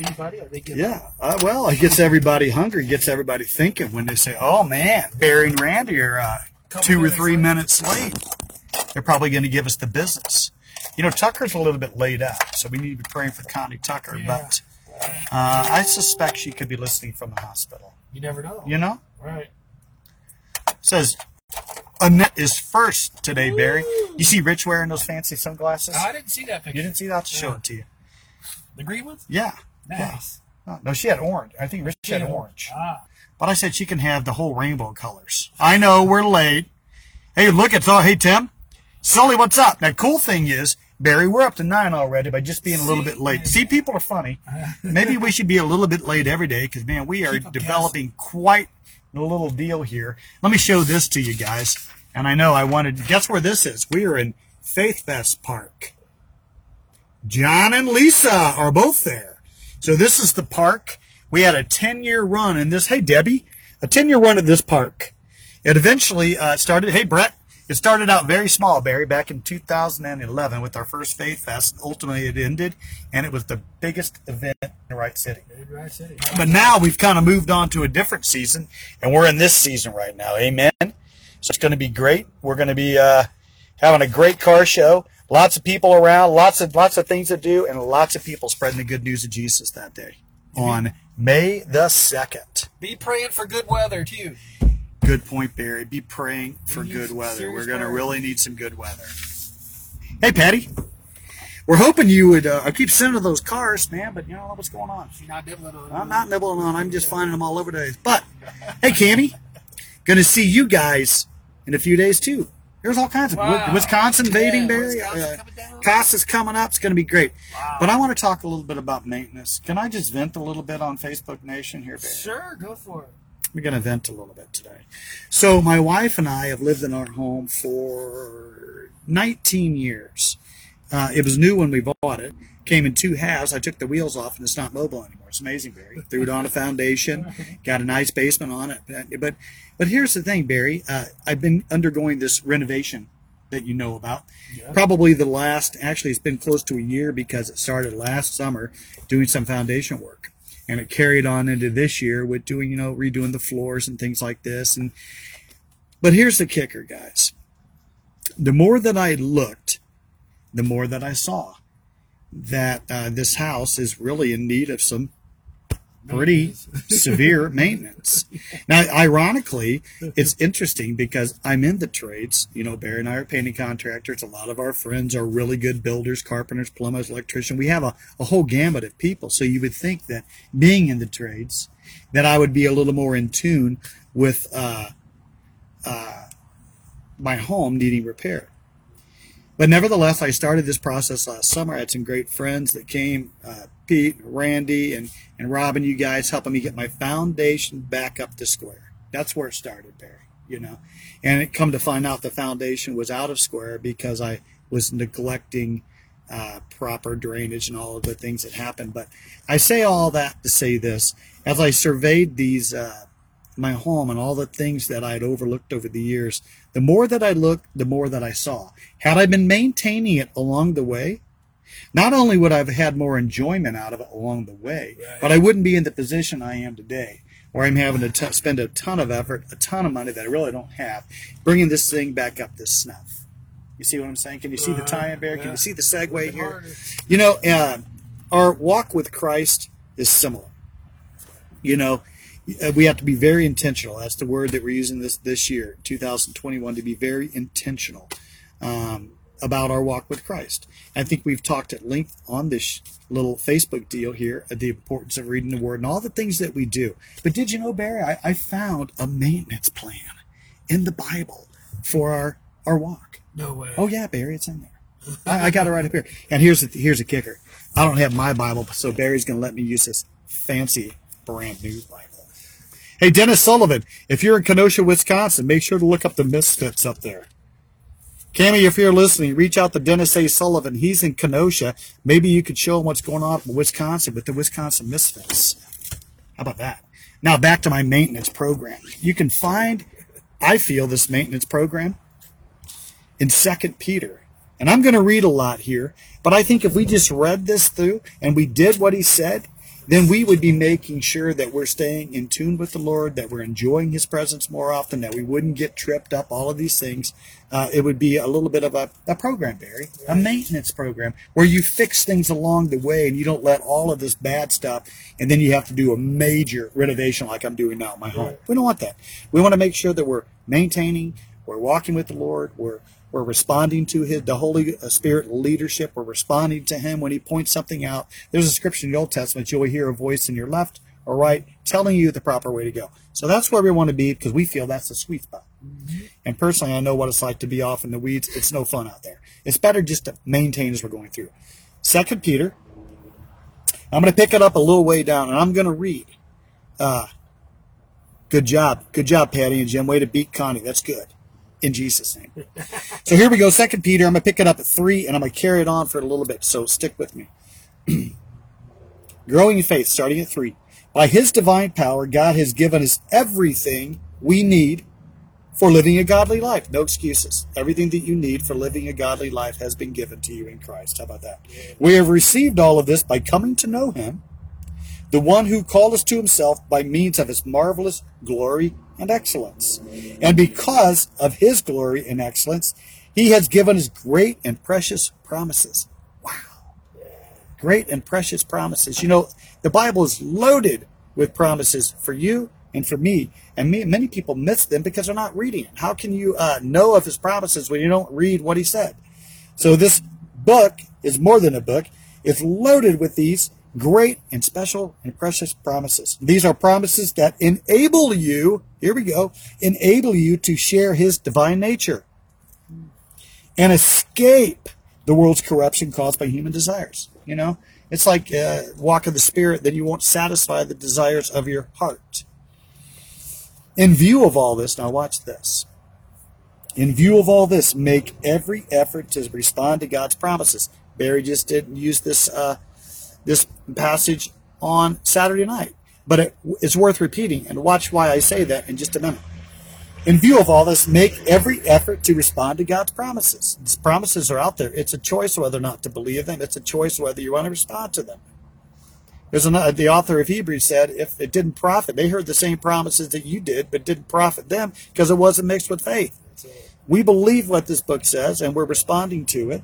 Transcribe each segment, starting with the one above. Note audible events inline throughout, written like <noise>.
Anybody? Or they Yeah, uh, well, it gets everybody hungry, gets everybody thinking when they say, "Oh man, Barry and Randy are uh, two or three minutes late." They're probably going to give us the business. You know, Tucker's a little bit laid out, so we need to be praying for Connie Tucker. Yeah. But uh, I suspect she could be listening from the hospital. You never know. You know, Right. says Annette is first today, Barry. You see Rich wearing those fancy sunglasses? I didn't see that picture. You didn't see that? I'll show it to you. the green ones? Yeah. Nice. No, she had orange. I think Rich had orange. Ah. But I said she can have the whole rainbow colors. I know we're late. Hey, look, it's all. Hey, Tim. Sully, what's up? Now, cool thing is, Barry, we're up to nine already by just being a little bit late. See, people are funny. <laughs> Maybe we should be a little bit late every day because, man, we are developing quite a little deal here. Let me show this to you guys. And I know I wanted. Guess where this is? We are in Faith Fest Park. John and Lisa are both there. So this is the park. We had a 10 year run in this. Hey, Debbie, a 10 year run at this park. It eventually uh, started. Hey, Brett, it started out very small, Barry, back in 2011 with our first Faith Fest. Ultimately, it ended, and it was the biggest event in the right city. Red Right City. But now we've kind of moved on to a different season, and we're in this season right now. Amen. So it's going to be great. We're going to be uh, having a great car show. Lots of people around, lots of lots of things to do, and lots of people spreading the good news of Jesus that day on May the second. Be praying for good weather too. Good point, Barry. Be praying for need good weather. We're going to really need some good weather. Hey, Patty. We're hoping you would. Uh, I keep sending those cars, man, but you know what's going on. You're not nibbling on. I'm not nibbling on. I'm just finding them all over the place. But hey, Cammy, going to see you guys in a few days too. There's all kinds of Wow. Wisconsin invading, Yeah, Barry. Wisconsin coming. Costa's coming up. It's going to be great. Wow. But I want to talk a little bit about maintenance. Can I just vent a little bit on Facebook Nation here, Barry? Sure, go for it. We're going to vent a little bit today. So, my wife and I have lived in our home for 19 years. Uh, it was new when we bought it. Came in two halves. I took the wheels off, and it's not mobile anymore. It's amazing, Barry. Threw it on a foundation, got a nice basement on it. But, but here's the thing, Barry. Uh, I've been undergoing this renovation that you know about. Yeah. Probably the last, actually, it's been close to a year because it started last summer doing some foundation work. And it carried on into this year with doing, you know, redoing the floors and things like this. And but here's the kicker, guys. The more that I looked, the more that I saw that uh, this house is really in need of some pretty severe <laughs> maintenance. Now, ironically, it's interesting because I'm in the trades. You know, Barry and I are painting contractors. A lot of our friends are really good builders, carpenters, plumbers, electricians. We have a, a whole gamut of people. So you would think that being in the trades, that I would be a little more in tune with uh, uh, my home needing repair. But nevertheless, I started this process last summer. I had some great friends that came, uh, Pete, Randy, and, and Robin, you guys helping me get my foundation back up to square. That's where it started, Barry, you know. And it come to find out the foundation was out of square because I was neglecting uh, proper drainage and all of the things that happened. But I say all that to say this. As I surveyed these, uh, my home and all the things that I had overlooked over the years, the more that I looked, the more that I saw. Had I been maintaining it along the way, not only would I have had more enjoyment out of it along the way, Right. but I wouldn't be in the position I am today, where I'm having to t- spend a ton of effort, a ton of money that I really don't have, bringing this thing back up to snuff. You see what I'm saying? Can you see the Uh-huh. tie-in, Bear? Can you see the segue here? harder. You know, uh, our walk with Christ is similar. You know, we have to be very intentional. That's the word that we're using this this year, 2021, to be very intentional um, about our walk with Christ. I think we've talked at length on this little Facebook deal here, uh, the importance of reading the Word and all the things that we do. But did you know, Barry? I, I found a maintenance plan in the Bible for our our walk. No way. Oh yeah, Barry, it's in there. I, I got it right up here. And here's the here's a kicker. I don't have my Bible, so Barry's going to let me use this fancy brand new Bible. Hey, Dennis Sullivan, if you're in Kenosha, Wisconsin, make sure to look up the Misfits up there. Cammy, if you're listening, reach out to Dennis A. Sullivan. He's in Kenosha. Maybe you could show him what's going on in Wisconsin with the Wisconsin Misfits. How about that? Now back to my maintenance program. You can find, I feel, this maintenance program in Second Peter. And I'm going to read a lot here, but I think if we just read this through and we did what he said, then we would be making sure that we're staying in tune with the Lord, that we're enjoying His presence more often, that we wouldn't get tripped up, all of these things. Uh, it would be a little bit of a, a program, Barry, a maintenance program where you fix things along the way and you don't let all of this bad stuff and then you have to do a major renovation like I'm doing now in my home. We don't want that. We want to make sure that we're maintaining, we're walking with the Lord, we're we're responding to his, the Holy Spirit leadership. We're responding to him when he points something out. There's a scripture in the Old Testament. You'll hear a voice in your left or right telling you the proper way to go. So that's where we want to be because we feel that's the sweet spot. And personally, I know what it's like to be off in the weeds. It's no fun out there. It's better just to maintain as we're going through. Second Peter. I'm going to pick it up a little way down and I'm going to read. Uh, good job. Good job, Patty and Jim. Way to beat Connie. That's good in Jesus' name. so here we go, Second Peter. I'm gonna pick it up at three, and I'm gonna carry it on for a little bit. So stick with me. <clears throat> Growing in faith, starting at three. By His divine power, God has given us everything we need for living a godly life. No excuses. Everything that you need for living a godly life has been given to you in Christ. How about that? We have received all of this by coming to know Him, the one who called us to Himself by means of His marvelous glory and excellence. And because of his glory and excellence, he has given us great and precious promises. Wow. Great and precious promises. You know, the Bible is loaded with promises for you and for me. And me, many people miss them because they're not reading it. How can you uh, know of his promises when you don't read what he said? So this book is more than a book. It's loaded with these great and special and precious promises. These are promises that enable you, here we go, enable you to share his divine nature and escape the world's corruption caused by human desires. You know, it's like uh, walk of the spirit, then you won't satisfy the desires of your heart. In view of all this, now watch this. In view of all this, make every effort to respond to God's promises. Barry just didn't use this uh, this passage on Saturday night. But it, it's worth repeating, and watch why I say that in just a minute. In view of all this, make every effort to respond to God's promises. These promises are out there. It's a choice whether or not to believe them. It's a choice whether you want to respond to them. There's another, uh, the author of Hebrews said, if it didn't profit, they heard the same promises that you did, but didn't profit them because it wasn't mixed with faith. We believe what this book says, and we're responding to it.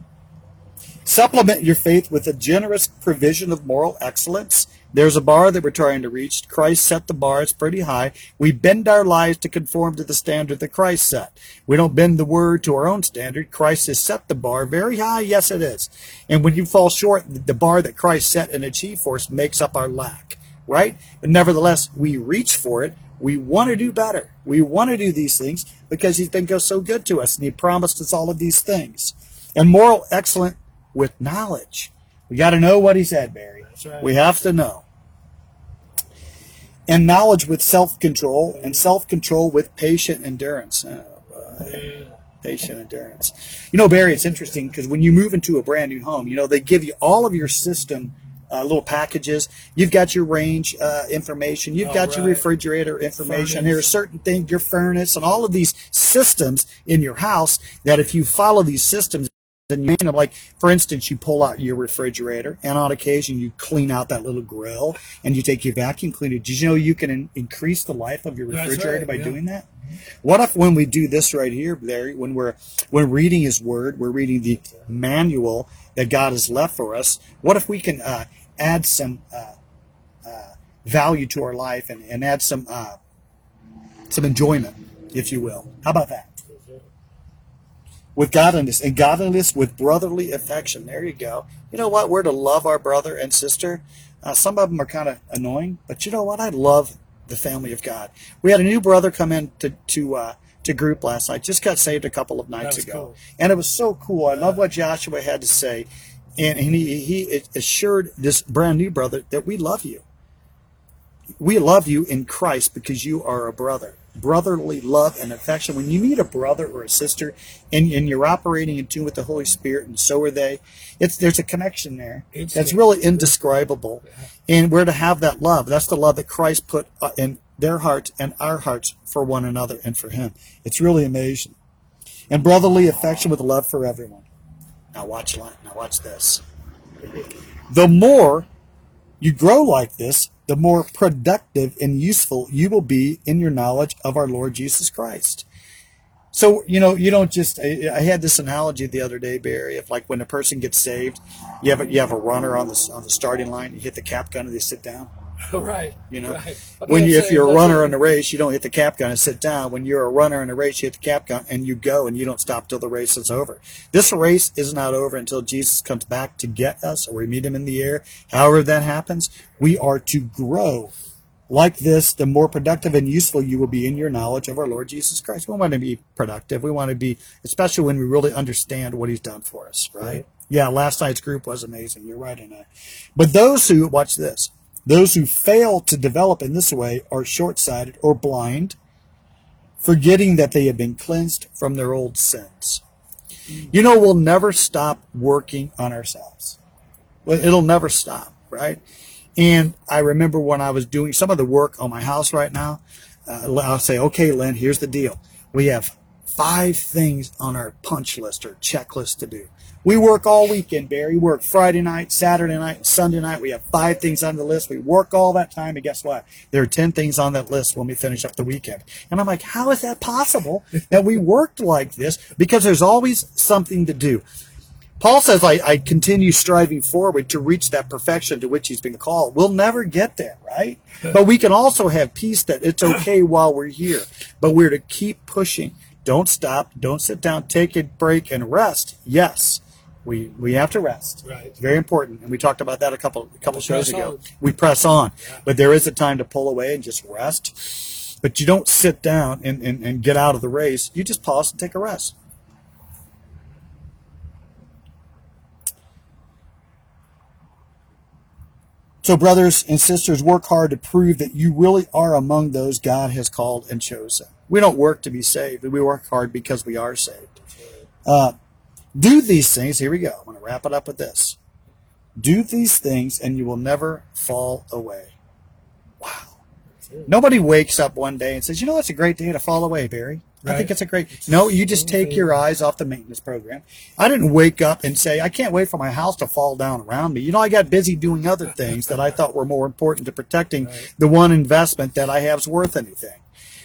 Supplement your faith with a generous provision of moral excellence. There's a bar that we're trying to reach. Christ set the bar, it's pretty high. We bend our lives to conform to the standard that Christ set. We don't bend the word to our own standard. Christ has set the bar very high, yes, it is. And when you fall short, the bar that Christ set and achieved for us makes up our lack, right? But nevertheless, we reach for it. We want to do better. We want to do these things because He's been so good to us and He promised us all of these things. And moral excellence with knowledge. We got to know what he said, Barry. Right. We have to know. And knowledge with self control, and self control with patient endurance. Oh, patient endurance. You know, Barry, it's interesting because when you move into a brand new home, you know, they give you all of your system. Uh, little packages. You've got your range uh, information. You've Oh, got your refrigerator information. There are certain things, your furnace, and all of these systems in your house that if you follow these systems, and you know, like for instance, you pull out your refrigerator, and on occasion you clean out that little grill, and you take your vacuum cleaner. Did you know you can in- increase the life of your refrigerator right, by yeah. doing that? What if when we do this right here, Larry, when we're when reading His Word, we're reading the manual that God has left for us. What if we can uh, add some uh, uh, value to our life and, and add some uh, some enjoyment, if you will? How about that? With godliness and godliness with brotherly affection. There you go. You know what? We're to love our brother and sister. Uh, some of them are kind of annoying, but you know what? I love the family of God. We had a new brother come in to to uh, to group last night. Just got saved a couple of nights ago, cool. and it was so cool. I love what Joshua had to say, and, and he he assured this brand new brother that we love you. We love you in Christ because you are a brother. Brotherly love and affection. When you meet a brother or a sister and, and you're operating in tune with the Holy Spirit and so are they, it's there's a connection there It's- that's really indescribable. And we're to have that love. That's the love that Christ put uh, in their hearts and our hearts for one another and for Him. It's really amazing. And brotherly affection with love for everyone. Now watch now watch this. The more you grow like this, the more productive and useful you will be in your knowledge of our Lord Jesus Christ. So, you know, you don't just, I, I had this analogy the other day, Barry, of like when a person gets saved, you have a, you have a runner on the, on the starting line, you hit the cap gun and they sit down. <laughs> right. You know, right. when you, if you're a runner in a race, you don't hit the cap gun and sit down. When you're a runner in a race, you hit the cap gun and you go and you don't stop till the race is over. This race is not over until Jesus comes back to get us or we meet him in the air. However that happens, we are to grow like this. The more productive and useful you will be in your knowledge of our Lord Jesus Christ. We want to be productive. We want to be, especially when we really understand what he's done for us, right? Right. Yeah, last night's group was amazing. You're right in that. But those who, watch this, those who fail to develop in this way are short sighted or blind, forgetting that they have been cleansed from their old sins. You know, we'll never stop working on ourselves. It'll never stop, right? And I remember when I was doing some of the work on my house right now, uh, I'll say, okay, Lynn, here's the deal. We have five things on our punch list or checklist to do. We work all weekend, Barry. We work Friday night, Saturday night, Sunday night. We have five things on the list. We work all that time, and guess what? There are 10 things on that list when we finish up the weekend. And I'm like, how is that possible that we worked like this? Because there's always something to do. Paul says, I, I continue striving forward to reach that perfection to which he's been called. We'll never get there, right? But we can also have peace that it's okay while we're here. But we're to keep pushing. Don't stop. Don't sit down. Take a break and rest. Yes, we, we have to rest. Right. It's very important. And we talked about that a couple, a couple shows ago. on. We press on. But there is a time to pull away and just rest. But you don't sit down and, and, and get out of the race. You just pause and take a rest. So, brothers and sisters, work hard to prove that you really are among those God has called and chosen. We don't work to be saved. We work hard because we are saved. Uh, do these things. Here we go. I'm going to wrap it up with this. Do these things, and you will never fall away. Wow. Nobody wakes up one day and says, "You know, it's a great day to fall away, Barry." I think it's a great. No, you just take your eyes off the maintenance program. I didn't wake up and say, "I can't wait for my house to fall down around me." You know, I got busy doing other things that I thought were more important to protecting the one investment that I have is worth anything.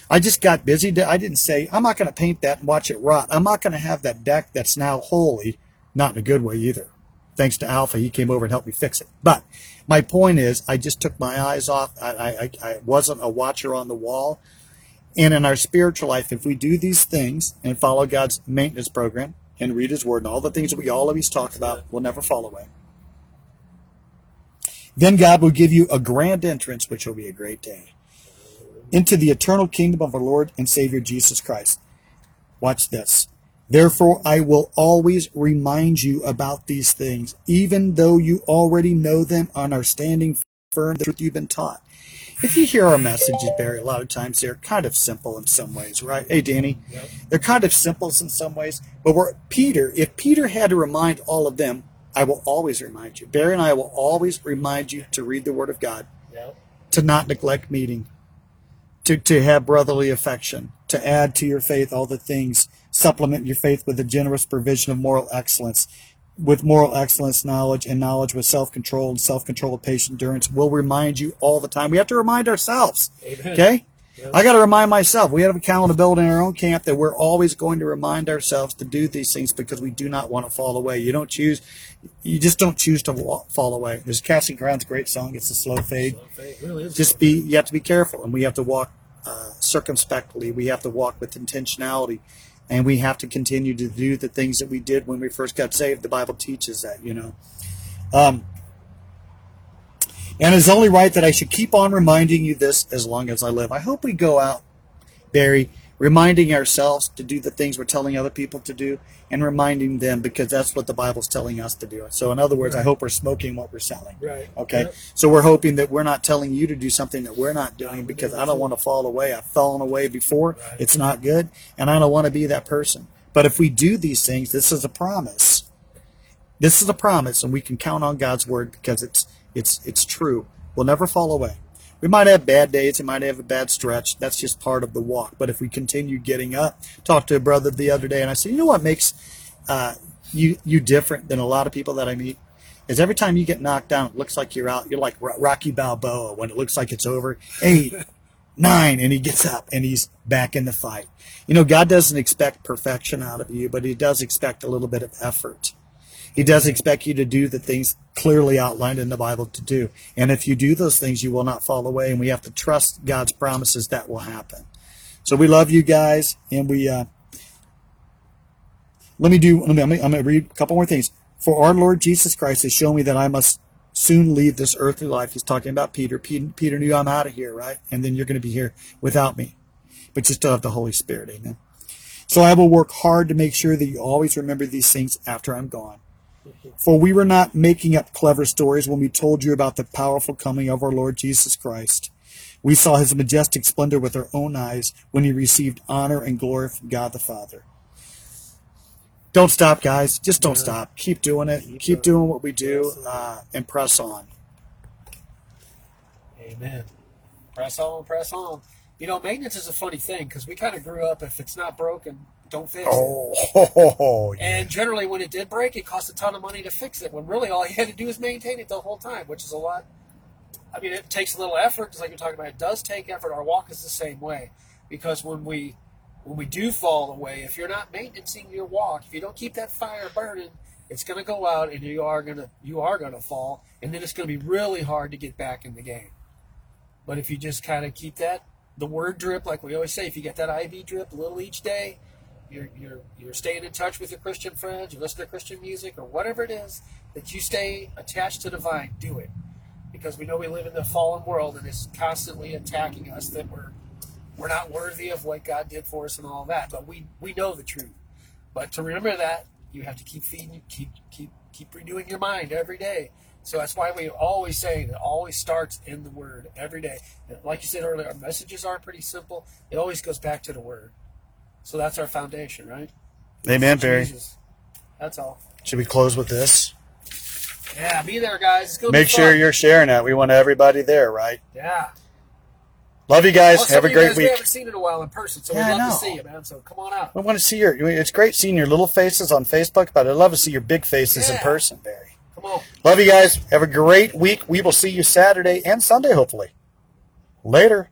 I just got busy. I didn't say, I'm not going to paint that and watch it rot. I'm not going to have that deck that's now holy, not in a good way either. Thanks to Alpha, he came over and helped me fix it. But my point is, I just took my eyes off. I, I, I wasn't a watcher on the wall. And in our spiritual life, if we do these things and follow God's maintenance program and read His Word and all the things that we always talk about, we'll never fall away. Then God will give you a grand entrance, which will be a great day, into the eternal kingdom of our Lord and Savior Jesus Christ. Watch this. Therefore, I will always remind you about these things, even though you already know them and are standing firm the truth you've been taught. If you hear our messages, Barry, a lot of times they're kind of simple in some ways, right? Hey, Danny, Yep. they're kind of simple in some ways, but we're Peter. If Peter had to remind all of them, I will always remind you. Barry and I will always remind you to read the Word of God, Yep. to not neglect meeting, to, to have brotherly affection, to add to your faith all the things, supplement your faith with a generous provision of moral excellence, with moral excellence, knowledge, and knowledge with self control, and self control with patient endurance. We'll remind you all the time. We have to remind ourselves. Amen. Okay? I got to remind myself. We have accountability in our own camp that we're always going to remind ourselves to do these things because we do not want to fall away. You don't choose, you just don't choose to wa- fall away. There's Casting Crowns, great song. It's a slow fade Slow fade. It really is just be you have to be careful and we have to walk uh, circumspectly. We have to walk with intentionality and we have to continue to do the things that we did when we first got saved. The bible teaches that you know. Um, and it's only right that i should keep on reminding you this as long as i live. I hope we go out barry reminding ourselves to do the things we're telling other people to do and reminding them because that's what the bible's telling us to do so in other words i hope we're smoking what we're selling Right. Okay. Yep. So we're hoping that we're not telling you to do something that we're not doing because I don't want to fall away. I've fallen away before. Right. It's not good. And I don't want to be that person. But if we do these things, this is a promise. This is a promise and we can count on God's word because it's it's it's true. We'll never fall away. We might have bad days, we might have a bad stretch. That's just part of the walk. But if we continue getting up, talked to a brother the other day and I said, you know what makes uh, you you different than a lot of people that I meet? is every time you get knocked down, it looks like you're out. You're like Rocky Balboa when it looks like it's over. Eight, <laughs> nine, and he gets up and he's back in the fight. You know, God doesn't expect perfection out of you, but He does expect a little bit of effort. He does expect you to do the things clearly outlined in the Bible to do. And if you do those things, you will not fall away. And we have to trust God's promises that will happen. So we love you guys, and we. Uh, let me do. Let me, I'm going to read a couple more things. For our Lord Jesus Christ has shown me that I must soon leave this earthly life. He's talking about Peter. Peter, Peter knew I'm out of here, right? And then you're going to be here without me, but you still have the Holy Spirit. Amen. So I will work hard to make sure that you always remember these things after I'm gone. For we were not making up clever stories when we told you about the powerful coming of our Lord Jesus Christ. We saw his majestic splendor with our own eyes when he received honor and glory from God the Father. Don't stop, guys. Just don't Yeah. stop. Keep doing it. Keep Keep, doing what we do uh, and press on. Amen. Press on, press on. You know, maintenance is a funny thing because we kind of grew up if it's not broken, don't fix it. Oh, <laughs> yeah. And generally, when it did break, it cost a ton of money to fix it. When really all you had to do is maintain it the whole time, which is a lot. I mean, it takes a little effort, just like you're talking about. It does take effort. Our walk is the same way, because when we when we do fall away, if you're not maintaining your walk, if you don't keep that fire burning, it's going to go out, and you are going to you are going to fall, and then it's going to be really hard to get back in the game. But if you just kind of keep that the word drip, like we always say, if you get that IV drip a little each day, you're you're you're staying in touch with your Christian friends, you listen to Christian music or whatever it is that you stay attached to the vine, do it. Because we know we live in the fallen world and it's constantly attacking us that we're we're not worthy of what God did for us and all that. But we we know the truth. But to remember that, you have to keep feeding, keep keep keep renewing your mind every day. So that's why we always say it always starts in the Word every day. Like you said earlier, our messages are pretty simple. It always goes back to the Word. So that's our foundation, right? Amen, Barry. Jesus. That's all. Should we close with this? Yeah, be there, guys. Make sure fun. you're sharing that. We want everybody there, right? Yeah. Love you guys. Well, Have a great guys We haven't seen in a while in person, so Yeah, we'd love to see you, man. So come on out. We want to see your. It's great seeing your little faces on Facebook, but I'd love to see your big faces in person, Barry. Come on. Love you guys. Have a great week. We will see you Saturday and Sunday, hopefully. Later.